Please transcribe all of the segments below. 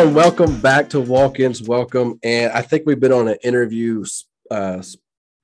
everyone. Welcome back to Walk Ins Welcome. And I think we've been on an interview uh,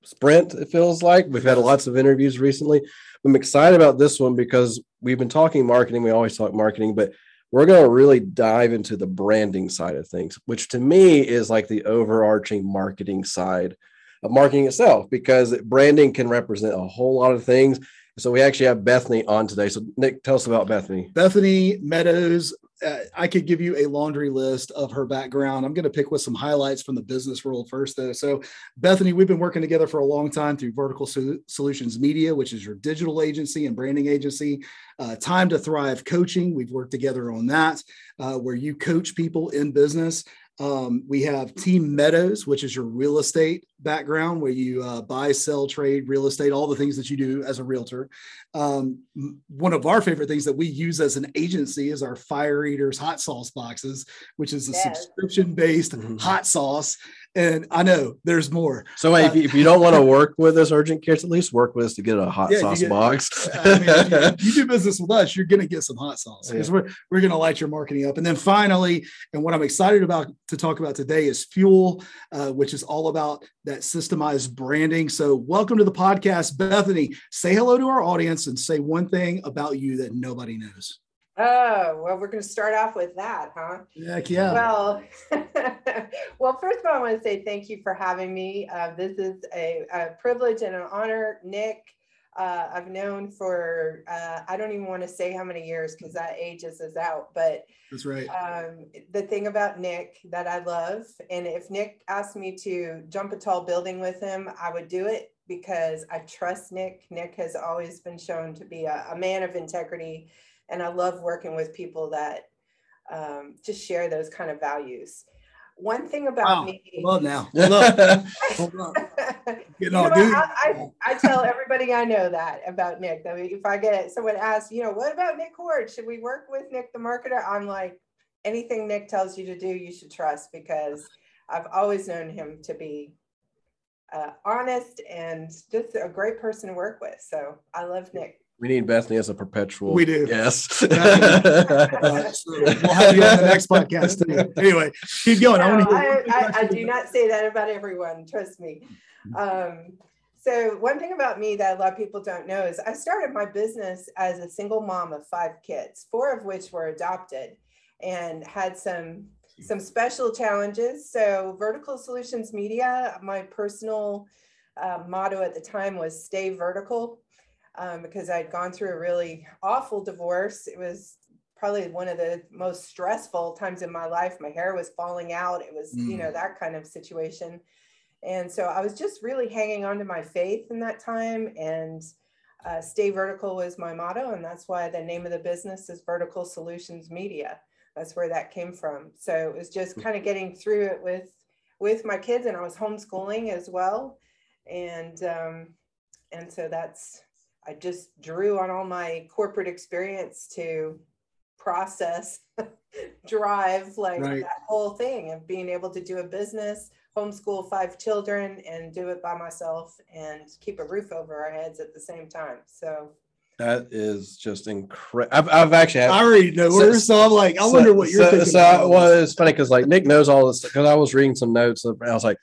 sprint, it feels like. We've had lots of interviews recently. I'm excited about this one because we've been talking marketing. We always talk marketing, but we're going to really dive into the branding side of things, which to me is like the overarching marketing side of marketing itself, because branding can represent a whole lot of things. So we actually have Bethany on today. So Nick, tell us about Bethany. Bethany Meadows uh, I could give you a laundry list of her background. I'm going to pick with some highlights from the business world first, though. So, Bethany, we've been working together for a long time through Vertical Solutions Media, which is your digital agency and branding agency. Uh, time to Thrive Coaching, we've worked together on that, uh, where you coach people in business. Um, we have Team Meadows, which is your real estate background, where you uh, buy, sell, trade real estate, all the things that you do as a realtor. Um, one of our favorite things that we use as an agency is our Fire Eaters hot sauce boxes, which is a yes. subscription based mm-hmm. hot sauce and I know there's more. So uh, if, you, if you don't want to work with us, Urgent Cares, at least work with us to get a hot yeah, sauce get, box. I mean, you, you, do business with us, you're going to get some hot sauce because yeah. we're, we're going to light your marketing up. And then finally, and what I'm excited about to talk about today is Fuel, uh, which is all about that systemized branding. So welcome to the podcast, Bethany. Say hello to our audience and say one thing about you that nobody knows. Oh, well, we're going to start off with that, huh? Heck yeah. Well, well, first of all, I want to say thank you for having me. Uh, this is a, a, privilege and an honor. Nick, uh, I've known for, uh, I don't even want to say how many years because that ages us out, but that's right. Um, the thing about Nick that I love, and if Nick asked me to jump a tall building with him, I would do it because I trust Nick. Nick has always been shown to be a, a man of integrity and I love working with people that um, just share those kind of values. One thing about wow. me. Well, now. you know, I, I, I, tell everybody I know that about Nick. I mean, if I get someone asks, you know, what about Nick Horde? Should we work with Nick the marketer? I'm like, anything Nick tells you to do, you should trust because I've always known him to be uh, honest and just a great person to work with. So I love Nick. We need Bethany as a perpetual. We do. Yes. uh, so we'll have you on the next podcast. Anyway, keep going. No, I, I, I, do not say that about everyone. Trust me. Um, so one thing about me that a lot of people don't know is I started my business as a single mom of five kids, four of which were adopted, and had some some special challenges. So Vertical Solutions Media, my personal uh, motto at the time was "Stay vertical." Um, because I'd gone through a really awful divorce. It was probably one of the most stressful times in my life. My hair was falling out. It was, mm. you know, mm. that kind of situation. And so I was just really hanging on to my faith in that time. And uh, stay vertical was my motto. And that's why the name of the business is Vertical Solutions Media. That's where that came from. So it was just mm. kind of getting through it with with my kids, and I was homeschooling as well. And um, and so that's I just drew on all my corporate experience to process, drive like right. that whole thing of being able to do a business, homeschool five children, and do it by myself and keep a roof over our heads at the same time. So that is just incredible. I've, I've actually had, I already know so, her, so I'm like, I so, wonder what you're so, thinking. So, well, it's funny because like Nick knows all this because I was reading some notes and I was like,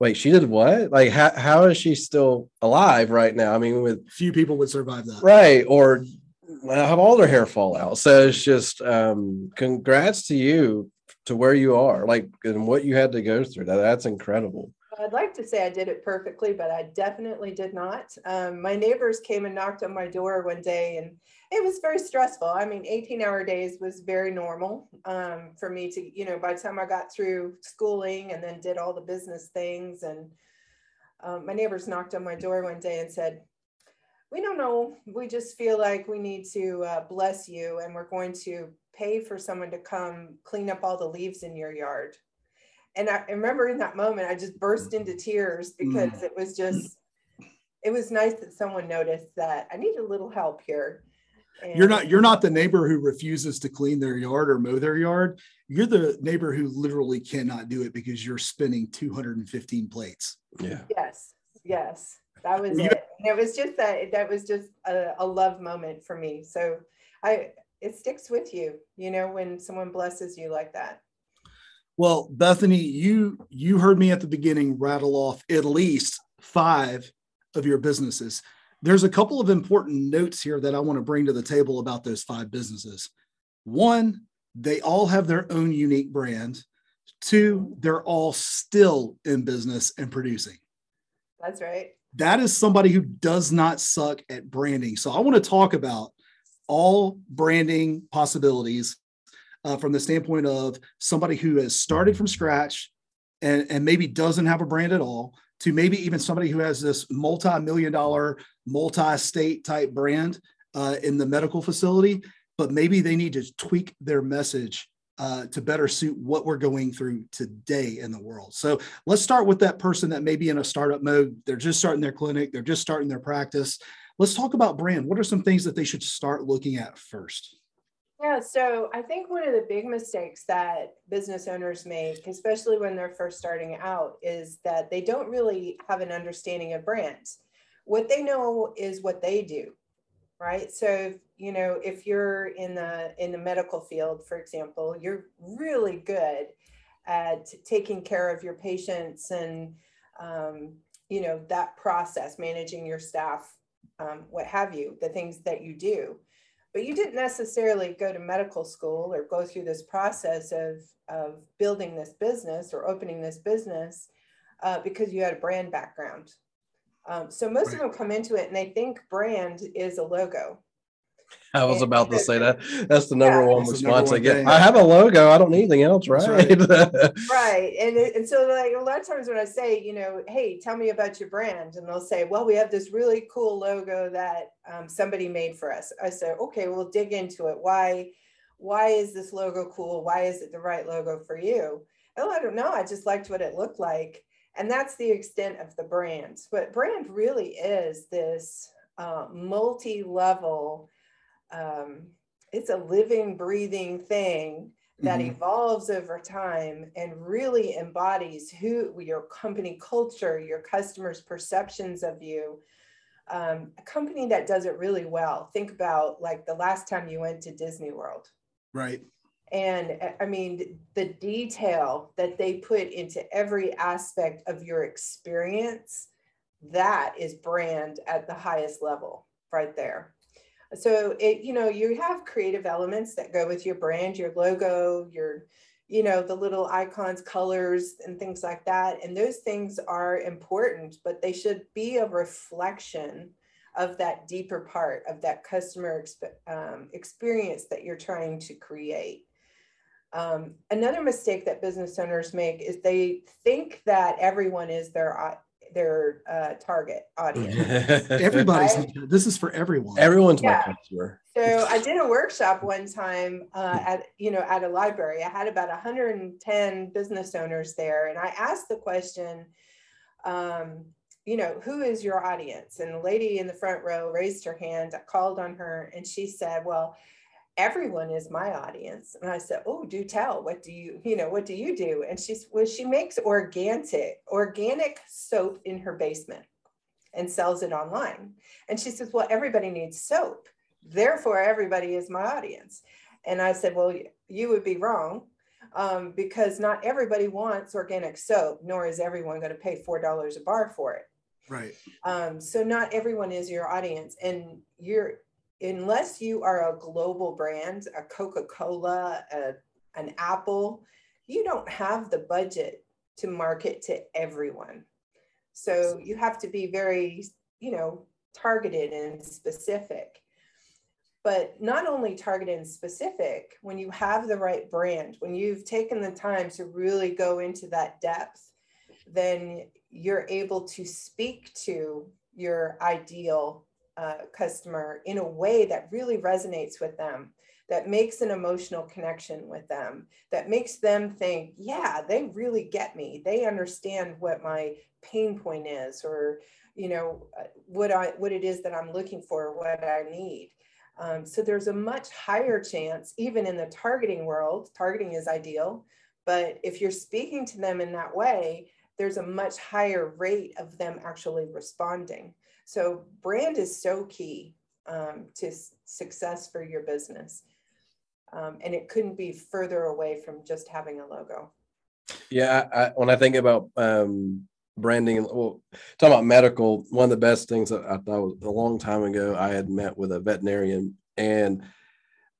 wait, she did what? Like, how, how is she still alive right now? I mean, with few people would survive that, right? Or have all their hair fall out. So it's just, um, congrats to you to where you are, like, and what you had to go through. That that's incredible. I'd like to say I did it perfectly, but I definitely did not. Um, my neighbors came and knocked on my door one day, and it was very stressful. I mean, 18 hour days was very normal um, for me to, you know, by the time I got through schooling and then did all the business things. And um, my neighbors knocked on my door one day and said, We don't know. We just feel like we need to uh, bless you, and we're going to pay for someone to come clean up all the leaves in your yard. And I remember in that moment, I just burst into tears because mm. it was just, it was nice that someone noticed that I need a little help here and you're not you're not the neighbor who refuses to clean their yard or mow their yard. You're the neighbor who literally cannot do it because you're spinning 215 plates. Yeah. Yes. Yes. That was it. And it was just that that was just a, a love moment for me. So I it sticks with you, you know, when someone blesses you like that. Well, Bethany, you you heard me at the beginning rattle off at least five of your businesses. There's a couple of important notes here that I want to bring to the table about those five businesses. One, they all have their own unique brand. Two, they're all still in business and producing. That's right. That is somebody who does not suck at branding. So I want to talk about all branding possibilities uh, from the standpoint of somebody who has started from scratch and, and maybe doesn't have a brand at all to maybe even somebody who has this multi-million dollar multi-state type brand uh, in the medical facility but maybe they need to tweak their message uh, to better suit what we're going through today in the world. So let's start with that person that may be in a startup mode. They're just starting their clinic, they're just starting their practice. Let's talk about brand. What are some things that they should start looking at first? Yeah, so I think one of the big mistakes that business owners make, especially when they're first starting out, is that they don't really have an understanding of brands. What they know is what they do, right? So you know if you're in the in the medical field for example you're really good at taking care of your patients and um, you know that process managing your staff um, what have you the things that you do but you didn't necessarily go to medical school or go through this process of of building this business or opening this business uh, because you had a brand background um, so most right. of them come into it and they think brand is a logo I was about to say that. That's the number yeah, one response I get. Thing. I have a logo. I don't need anything else, right? Right. right. And, and so, like, a lot of times when I say, you know, hey, tell me about your brand, and they'll say, well, we have this really cool logo that um, somebody made for us. I say, okay, we'll dig into it. Why? Why is this logo cool? Why is it the right logo for you? Oh, I don't know. I just liked what it looked like. And that's the extent of the brand. But brand really is this uh, multi level um, it's a living, breathing thing that mm-hmm. evolves over time and really embodies who your company culture, your customers' perceptions of you. Um, a company that does it really well. Think about like the last time you went to Disney World. Right. And I mean, the detail that they put into every aspect of your experience, that is brand at the highest level right there. So it, you know, you have creative elements that go with your brand, your logo, your, you know, the little icons, colors, and things like that. And those things are important, but they should be a reflection of that deeper part of that customer exp- um, experience that you're trying to create. Um, another mistake that business owners make is they think that everyone is their their uh, target audience. Everybody's this is for everyone. Everyone's yeah. my customer. So I did a workshop one time uh, at you know at a library. I had about 110 business owners there, and I asked the question, um, you know, who is your audience? And the lady in the front row raised her hand. I called on her, and she said, well everyone is my audience. And I said, Oh, do tell. What do you, you know, what do you do? And she's well, she makes organic, organic soap in her basement and sells it online. And she says, Well, everybody needs soap. Therefore, everybody is my audience. And I said, Well, you would be wrong. Um, because not everybody wants organic soap, nor is everyone going to pay four dollars a bar for it. Right. Um, so not everyone is your audience, and you're unless you are a global brand, a Coca Cola, an Apple, you don't have the budget to market to everyone. So you have to be very, you know, targeted and specific. But not only targeted and specific, when you have the right brand, when you've taken the time to really go into that depth, then you're able to speak to your ideal customer in a way that really resonates with them, that makes an emotional connection with them, that makes them think, yeah, they really get me. They understand what my pain point is, or you know uh, what I what it is that I'm looking for, what I need. Um, so there's a much higher chance, even in the targeting world, targeting is ideal, but if you're speaking to them in that way, there's a much higher rate of them actually responding. So brand is so key um, to success for your business. Um, and it couldn't be further away from just having a logo. Yeah, I, when I think about um, branding, well, talking about medical, one of the best things that I thought was a long time ago, I had met with a veterinarian and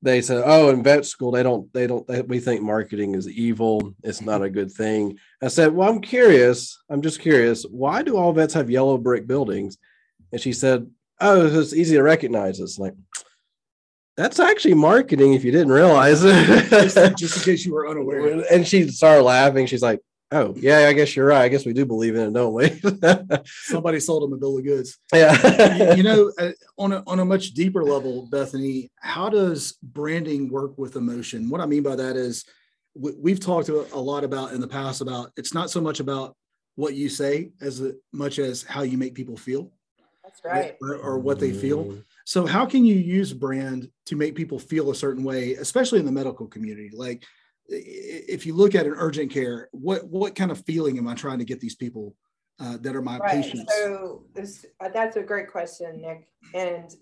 they said, "Oh, in vet school, they don't, they don't, they, we think marketing is evil. It's not a good thing." I said, "Well, I'm curious. I'm just curious. Why do all vets have yellow brick buildings?" And she said, "Oh, it's easy to recognize." It's like that's actually marketing if you didn't realize it. just, just in case you were unaware. and she started laughing. She's like, "Oh, yeah, I guess you're right. I guess we do believe in it, don't we?" Somebody sold them a bill of goods. yeah. you, you know, uh, on a on a much deeper level, Bethany, how does branding work with emotion? What I mean by that is, we, we've talked a, a lot about in the past about it's not so much about what you say as much as how you make people feel That's right. or, or what they feel. So, how can you use brand to make people feel a certain way, especially in the medical community? Like, if you look at an urgent care, what what kind of feeling am I trying to get these people uh, that are my Right. patients? So this, uh, that's a great question, Nick. And,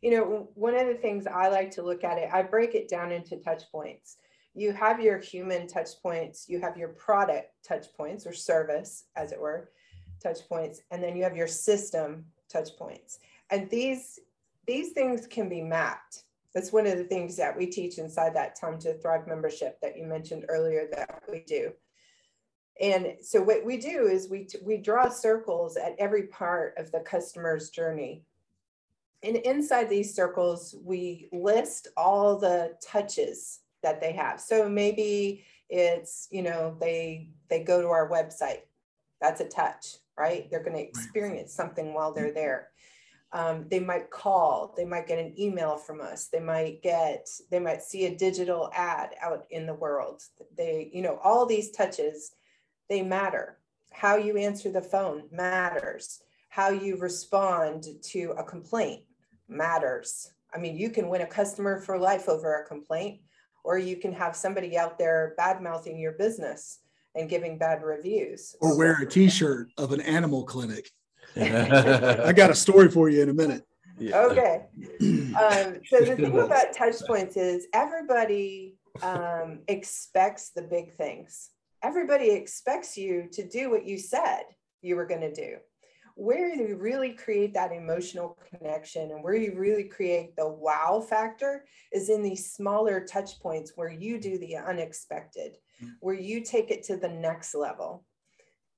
you know, one of the things I like to look at it, I break it down into touch points. You have your human touch points, you have your product touch points or service, as it were, touch points, and then you have your system touch points. And these, these things can be mapped. That's one of the things that we teach inside that Time to Thrive membership that you mentioned earlier that we do. And so what we do is we, we draw circles at every part of the customer's journey. And inside these circles, we list all the touches that they have. So maybe it's, you know, they, they go to our website. That's a touch, right? They're going to experience something while they're there. Um, they might call, they might get an email from us, they might get, they might see a digital ad out in the world. They, you know, all these touches they matter. How you answer the phone matters. How you respond to a complaint matters. I mean, you can win a customer for life over a complaint, or you can have somebody out there bad mouthing your business and giving bad reviews. or wear a T-shirt of an animal clinic. I I got a story for you in a minute. Okay. Um, so the thing about touch points is everybody um, expects the big things. Everybody expects you to do what you said you were going to do. Where you really create that emotional connection and where you really create the wow factor is in these smaller touch points where you do the unexpected, where you take it to the next level,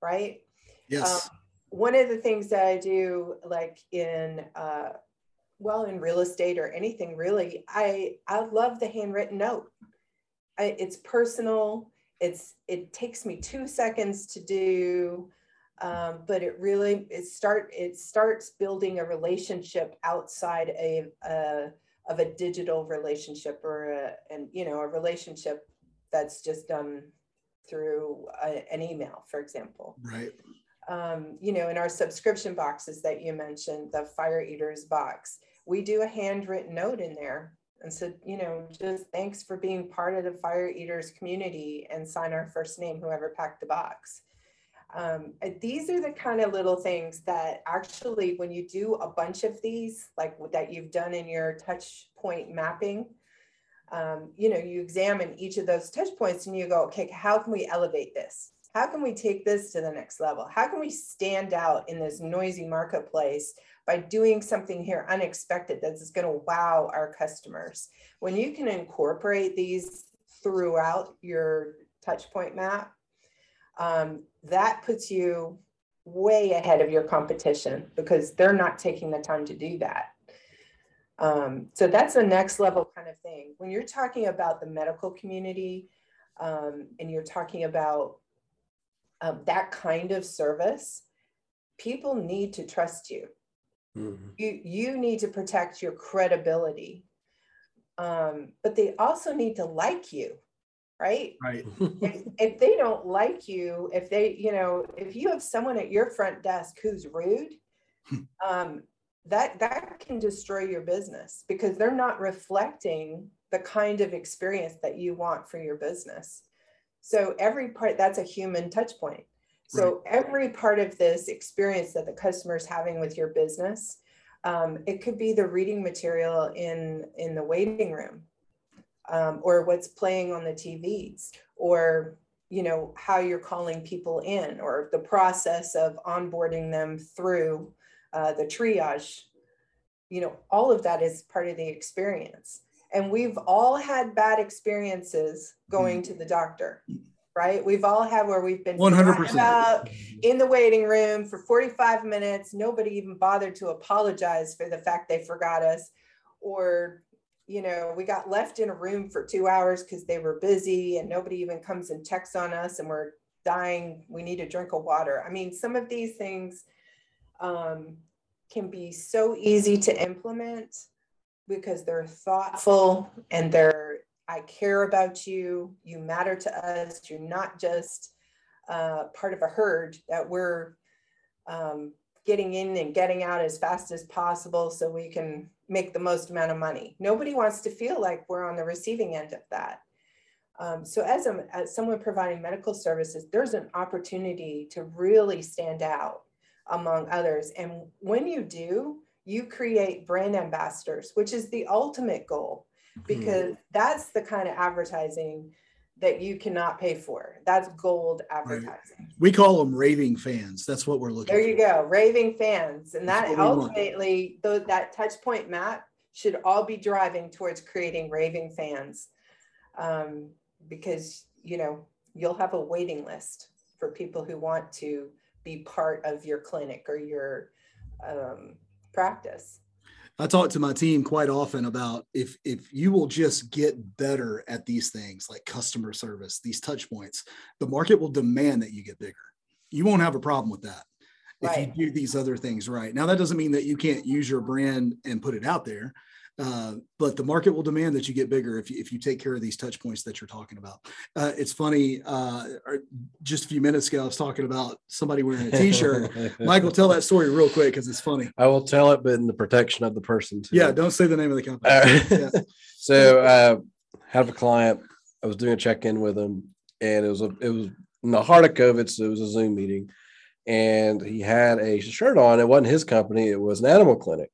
right? Yes. one of the things that I do, like in, uh, well, in real estate or anything really, I I love the handwritten note. I, it's personal. It's it takes me two seconds to do, um, but it really it start it starts building a relationship outside a, a of a digital relationship or a, and you know a relationship that's just done through a, an email, for example right. um, you know, in our subscription boxes that you mentioned, the Fire Eaters box, we do a handwritten note in there and said, you know, just thanks for being part of the Fire Eaters community and sign our first name, whoever packed the box. Um, these are the kind of little things that actually, when you do a bunch of these, like that you've done in your touch point mapping, um, you know, you examine each of those touch points and you go, okay, how can we elevate this? How can we take this to the next level? How can we stand out in this noisy marketplace by doing something here unexpected that's going to wow our customers? When you can incorporate these throughout your touch point map, um, that puts you way ahead of your competition because they're not taking the time to do that. Um, so that's the next level kind of thing. When you're talking about the medical community um, and you're talking about um, that kind of service, people need to trust you. Mhm. You you need to protect your credibility, um, but they also need to like you, right? Right. if, if they don't like you, if they, you know, if you have someone at your front desk who's rude, um, that that can destroy your business because they're not reflecting the kind of experience that you want for your business. So every part that's a human touch point. So every part of this experience that the customer is having with your business, um, it could be the reading material in in the waiting room, um, or what's playing on the TVs, or you know, how you're calling people in or the process of onboarding them through uh, the triage. You know, all of that is part of the experience. And we've all had bad experiences going to the doctor, right? We've all had where we've been 100%. about in the waiting room for 45 minutes. Nobody even bothered to apologize for the fact they forgot us. Or, you know, we got left in a room for two hours because they were busy and nobody even comes and checks on us and we're dying. We need a drink of water. I mean, some of these things um, can be so easy to implement because they're thoughtful and they're I care about you. You matter to us. You're not just uh, part of a herd that we're um, getting in and getting out as fast as possible so we can make the most amount of money. Nobody wants to feel like we're on the receiving end of that. Um, so as, a, as someone providing medical services, there's an opportunity to really stand out among others. And when you do, you create brand ambassadors, which is the ultimate goal, because that's the kind of advertising that you cannot pay for. That's gold advertising. We call them raving fans. That's what we're looking for. There for. you go, raving fans. And That's that what we want. ultimately, though that touch point map should all be driving towards creating raving fans. Um, because you know, you'll have a waiting list for people who want to be part of your clinic or your um, practice. I talk to my team quite often about if if you will just get better at these things like customer service, these touch points, the market will demand that you get bigger. You won't have a problem with that if Right. you do these other things right. Now that doesn't mean that you can't use your brand and put it out there. Uh, but the market will demand that you get bigger if you, if you take care of these touch points that you're talking about. Uh, it's funny. Uh, just a few minutes ago, I was talking about somebody wearing a T-shirt. Michael, tell that story real quick because it's funny. I will tell it, but in the protection of the person. too. Yeah, don't say the name of the company. Right. Yeah. so uh have a client. I was doing a check-in with him and it was a it was in the heart of COVID, so it was a Zoom meeting. And he had a shirt on. It wasn't his company, it was an animal clinic.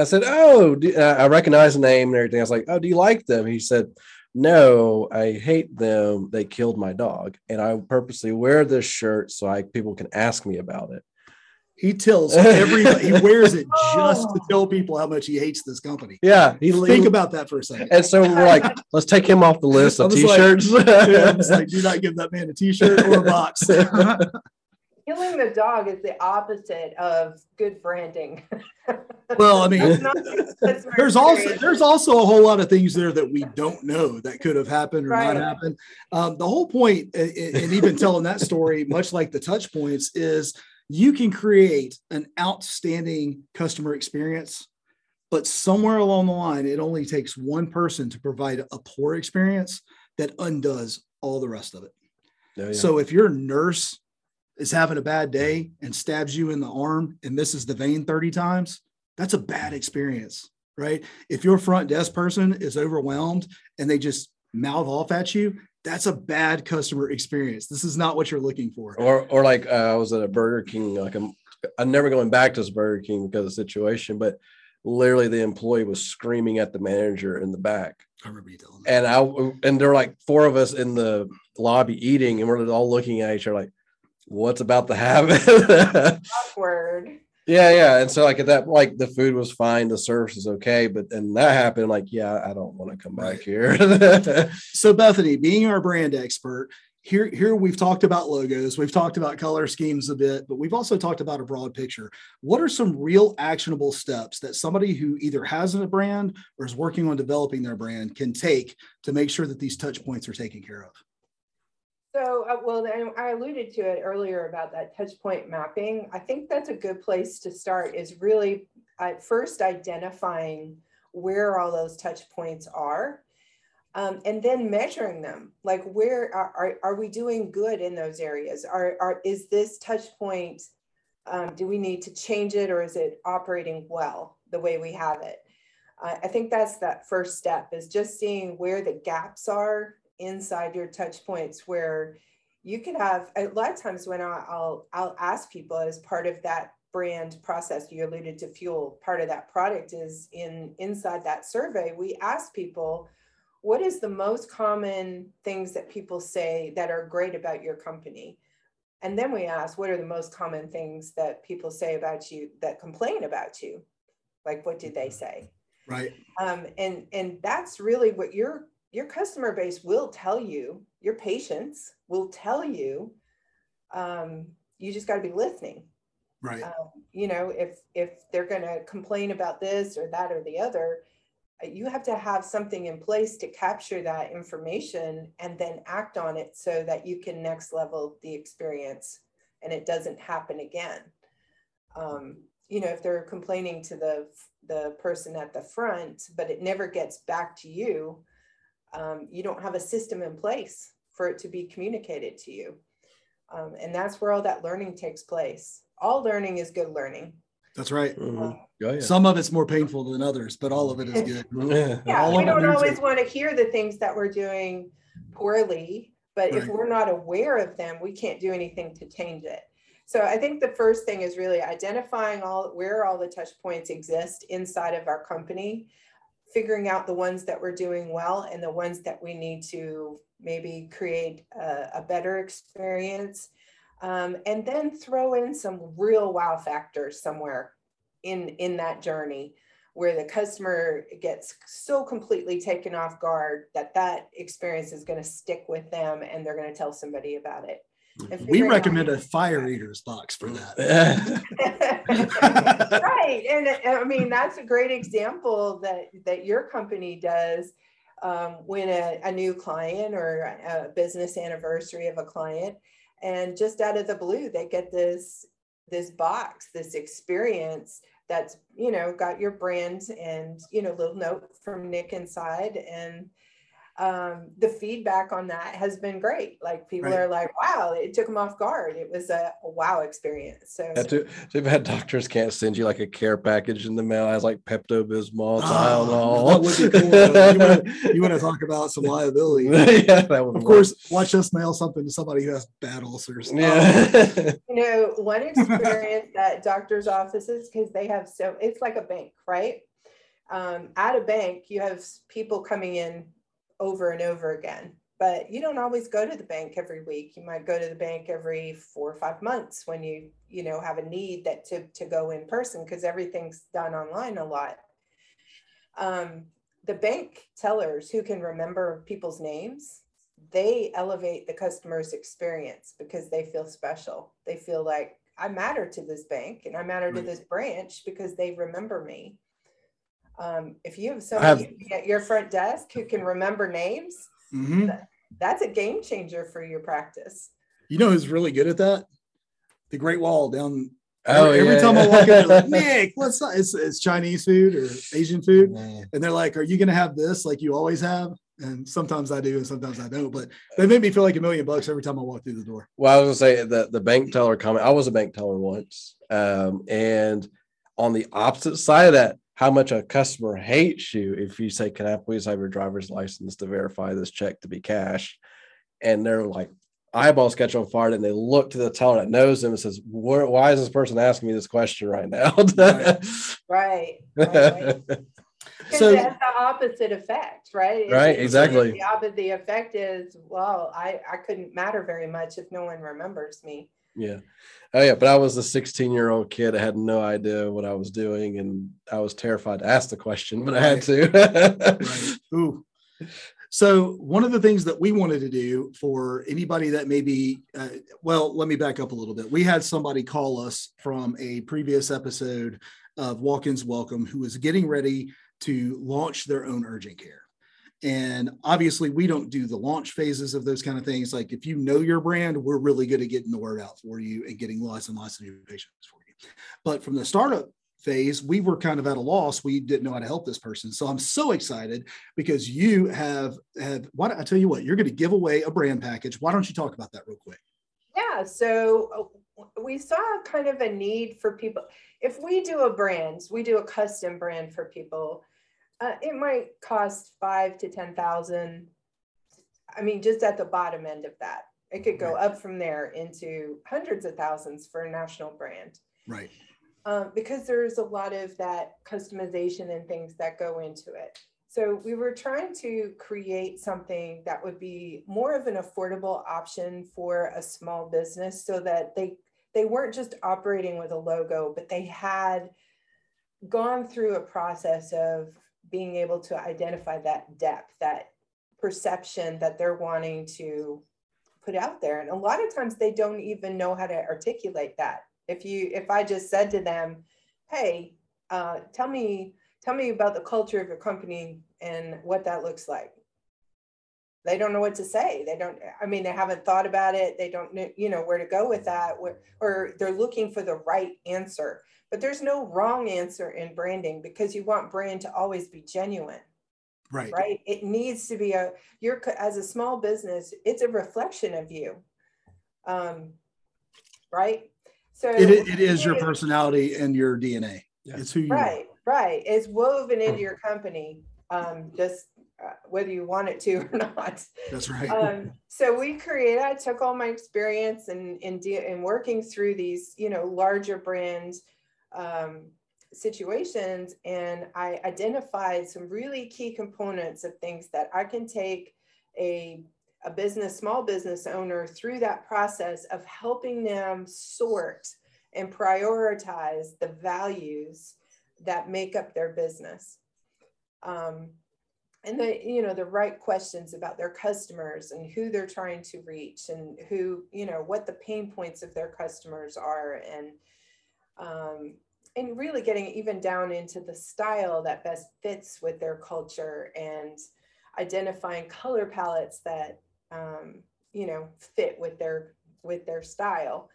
I said, Oh, do, uh, I recognize the name and everything. I was like, Oh, do you like them? He said, No, I hate them. They killed my dog. And I purposely wear this shirt so I people can ask me about it. He tells everybody, he wears it just to tell people how much he hates this company. Yeah. He Think about that for a second. and so we're like, let's take him off the list of t-shirts. Yeah, it's like, do not give that man a t-shirt or a box. Killing the dog is the opposite of good branding. well, I mean, That's not good customer there's also there's also a whole lot of things there that we don't know that could have happened or Right. not happened. Um, the whole point, a- a- and even telling that story, much like the touch points, is you can create an outstanding customer experience, but somewhere along the line, it only takes one person to provide a poor experience that undoes all the rest of it. Oh, yeah. So if your nurse is having a bad day and stabs you in the arm and misses the vein 30 times, that's a bad experience, right? If your front desk person is overwhelmed and they just mouth off at you, that's a bad customer experience. This is not what you're looking for. or or like uh, I was at a Burger King. Like I'm, I'm never going back to this Burger King because of the situation. But literally, the employee was screaming at the manager in the back, I remember you telling me. and I and there were like four of us in the lobby eating, and we're all looking at each other like, "What's about to happen?" awkward. yeah, yeah. And so like at that, like the food was fine, the service is okay, but then that happened. Like, yeah, I don't want to come back here. So Bethany, being our brand expert, here here we've talked about logos, we've talked about color schemes a bit, but we've also talked about a broad picture. What are some real actionable steps that somebody who either has a brand or is working on developing their brand can take to make sure that these touch points are taken care of? So, uh, well, I alluded to it earlier about that touch point mapping. I think that's a good place to start is really at first identifying where all those touch points are. Um, and then measuring them, like where are, are, are we doing good in those areas? Are, are is this touch point? Um, do we need to change it, or is it operating well the way we have it? I I think that's that first step is just seeing where the gaps are inside your touch points where you could have a lot of times when I'll I'll ask people as part of that brand process you alluded to fuel part of that product is in inside that survey we ask people what is the most common things that people say that are great about your company? And then we ask, what are the most common things that people say about you that complain about you? Like, what do they say? Right. Um, and and that's really what your your customer base will tell you. Your patients will tell you. Um, you just got to be listening. Right. Um, you know, if if they're going to complain about this or that or the other, uh, you have to have something in place to capture that information and then act on it so that you can next level the experience and it doesn't happen again. Um, you know, if they're complaining to the the person at the front, but it never gets back to you, um, you don't have a system in place for it to be communicated to you. Um, and that's where all that learning takes place. All learning is good learning. That's right. Mhm. Oh, yeah. Some of it's more painful than others, but all of it is good. Yeah. Yeah, All we of don't learns always it. want to hear the things that we're doing poorly, but if we're not aware of them, we can't do anything to change it. So I think the first thing is really identifying all where all the touch points exist inside of our company, figuring out the ones that we're doing well and the ones that we need to maybe create a, a better experience. Um, and then throw in some real wow factors somewhere in in that journey where the customer gets so completely taken off guard that that experience is going to stick with them and they're going to tell somebody about it. We figuring out- recommend a fire eaters box for that. right and uh, i mean that's a great example that that your company does um, when a, a new client or a business anniversary of a client and just out of the blue they get this this box this experience that's you know got your brand and you know little note from nick inside and um, the feedback on that has been great. Like people Right. are like, wow, it took them off guard. It was a, a wow experience. So Yeah, too, too bad doctors can't send you like a care package in the mail. It has like Pepto Bismol, Oh, Tylenol. that would be cool. You wanna- You want to talk about some liability? yeah, that would Of work. course, watch us mail something to somebody who has bad ulcers. Um, Yeah. you know, one experience that doctors' offices, because they have so it's like a bank, right? Um, at a bank, you have people coming in over and over again, but you don't always go to the bank every week. You might go to the bank every four or five months when you, you know, have a need that to, to go in person because everything's done online a lot. Um, the bank tellers who can remember people's names, they elevate the customer's experience because they feel special. They feel like I matter to this bank and I matter to this branch because they remember me. Um, if you have have- somebody at your front desk who can remember names, mhm. that's a game changer for your practice. You know who's really good at that? The Great Wall down. oh, every, every time I walk in, they're like, Nick, what's that? It's, it's Chinese food or Asian food. Yeah. And they're like, Are you going to have this like you always have? And sometimes I do, and sometimes I don't. But they make me feel like a million bucks every time I walk through the door. Well, I was gonna say the the bank teller comment. I was a bank teller once, um, and on the opposite side of that, how much a customer hates you if you say, "Can I please have your driver's license to verify this check to be cash?" And they're like, eyeballs catch on fire, and they look to the teller that knows them and says, "Why is this person asking me this question right now?" Right. right, right. So- it has the opposite effect, right? Right, it's exactly. The opposite the effect is, well, I, I couldn't matter very much if no one remembers me. Yeah. Oh yeah. But I was a 16 year old kid. I had no idea what I was doing and I was terrified to ask the question, but I had to. right. Ooh. So one of the things that we wanted to do for anybody that maybe, uh, well, let me back up a little bit. We had somebody call us from a previous episode of Walk-ins Welcome who was getting ready to launch their own urgent care. And obviously, we don't do the launch phases of those kind of things. Like if you know your brand, we're really good at getting the word out for you and getting lots and lots of new patients for you. But from the startup phase, we were kind of at a loss. We didn't know how to help this person. So I'm so excited because you have have why I tell you what, you're going to give away a brand package. Why don't you talk about that real quick? Yeah, so uh, we saw kind of a need for people. If we do a brand, we do a custom brand for people. Uh, it might cost five to ten thousand. I mean, just at the bottom end of that, it could go up from there into hundreds of thousands for a national brand. Right. um, because there's a lot of that customization and things that go into it. So we were trying to create something that would be more of an affordable option for a small business so that they they weren't just operating with a logo, but they had gone through a process of being able to identify that depth, that perception that they're wanting to put out there. And a lot of times they don't even know how to articulate that. If you if I just said to them, hey, uh, tell me tell me about the culture of your company and what that looks like they don't know what to say they don't i mean they haven't thought about it they don't know you know where to go with that or they're looking for the right answer but there's no wrong answer in branding because you want brand to always be genuine right right it needs to be a you're as a small business it's a reflection of you um right so it, it is your personality and your dna yeah. it's who you right are. right it's woven into your company um just uh, whether you want it to or not. That's right. Um, so we created. I took all my experience in in, de- in working through these, you know, larger brand um, situations, and I identified some really key components of things that I can take a a business, small business owner through that process of helping them sort and prioritize the values that make up their business. Um, and the you know the right questions about their customers and who they're trying to reach and who you know what the pain points of their customers are and um, and really getting even down into the style that best fits with their culture and identifying color palettes that um, you know fit with their with their style.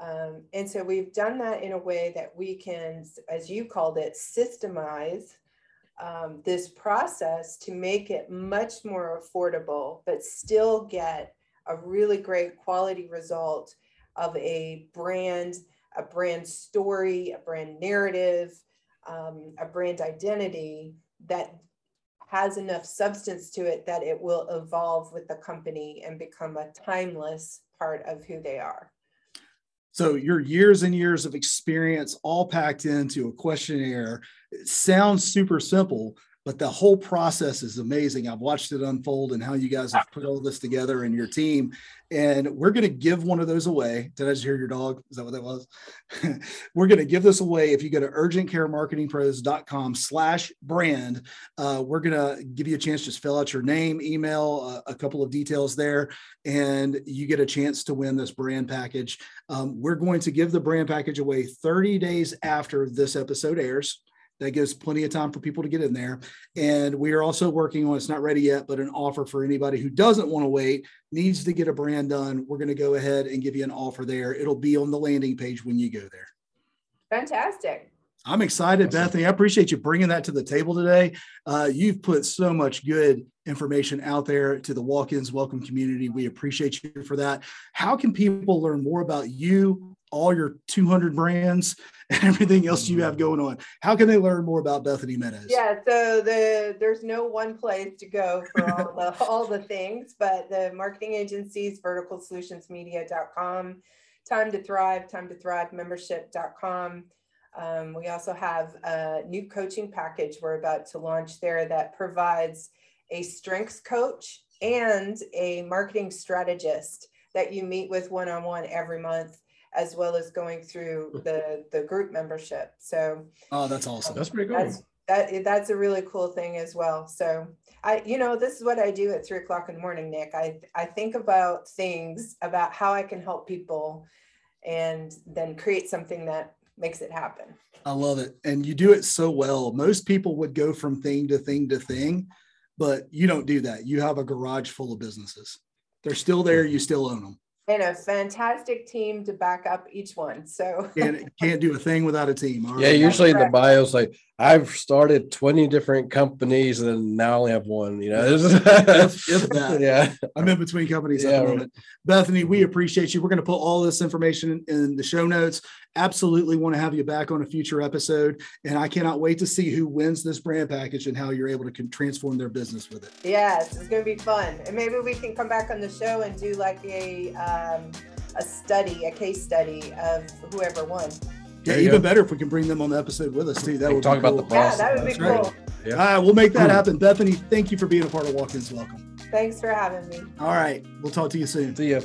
Um, and so we've done that in a way that we can as you called it systemize um, this process to make it much more affordable, but still get a really great quality result of a brand, a brand story, a brand narrative, um, a brand identity that has enough substance to it that it will evolve with the company and become a timeless part of who they are. So your years and years of experience all packed into a questionnaire. It sounds super simple, but the whole process is amazing. I've watched it unfold and how you guys have put all this together and your team. And we're going to give one of those away. Did I just hear your dog? Is that what that was? we're going to give this away. If you go to urgentcaremarketingpros.com slash brand, uh, we're going to give you a chance. Just fill out your name, email, uh, a couple of details there, and you get a chance to win this brand package. Um, we're going to give the brand package away 30 days after this episode airs. That gives plenty of time for people to get in there. And we are also working on, it's not ready yet, but an offer for anybody who doesn't want to wait, needs to get a brand done. We're going to go ahead and give you an offer there. It'll be on the landing page when you go there. Fantastic. I'm excited, awesome. Bethany. I appreciate you bringing that to the table today. Uh, you've put so much good information out there to the walk ins welcome community. We appreciate you for that. How can people learn more about you, all your 200 brands, and everything else you have going on? How can they learn more about Bethany Meadows? Yeah, so the there's no one place to go for all the all the things, but the marketing agencies, verticalsolutionsmedia.com, time to thrive, time to thrive membership.com um, we also have a new coaching package we're about to launch there that provides a strengths coach and a marketing strategist that you meet with one on one every month, as well as going through hmm. the, the group membership. So, oh, that's um, awesome. That's pretty cool. That's, that, that's a really cool thing as well. So, I, you know, this is what I do at three o'clock in the morning, Nick. I, I think about things about how I can help people and then create something that makes it happen. I love it. And you do it so well. Most people would go from thing to thing to thing, but you don't do that. You have a garage full of businesses. They're still there, you still own them. And a fantastic team to back up each one. So can't, can't do a thing without a team. yeah, usually in the bios like I've started 20 different companies and now I only have one, you know. if, if that. Yeah. I'm in between companies yeah, right. Bethany, we appreciate you. We're going to put all this information in the show notes. Absolutely want to have you back on a future episode. And I cannot wait to see who wins this brand package and how you're able to transform their business with it. Yes, it's going to be fun. And maybe we can come back on the show and do like a uh, um, a study, a case study of whoever won. Yeah, even go. better if we can bring them on the episode with us too. That we would talk cool. about the process. Yeah, that would be That's cool. Right. Yeah. All right, we'll make that happen. Bethany, thank you for being a part of Walk Ins Welcome. Thanks for having me. All right, we'll talk to you soon. See ya.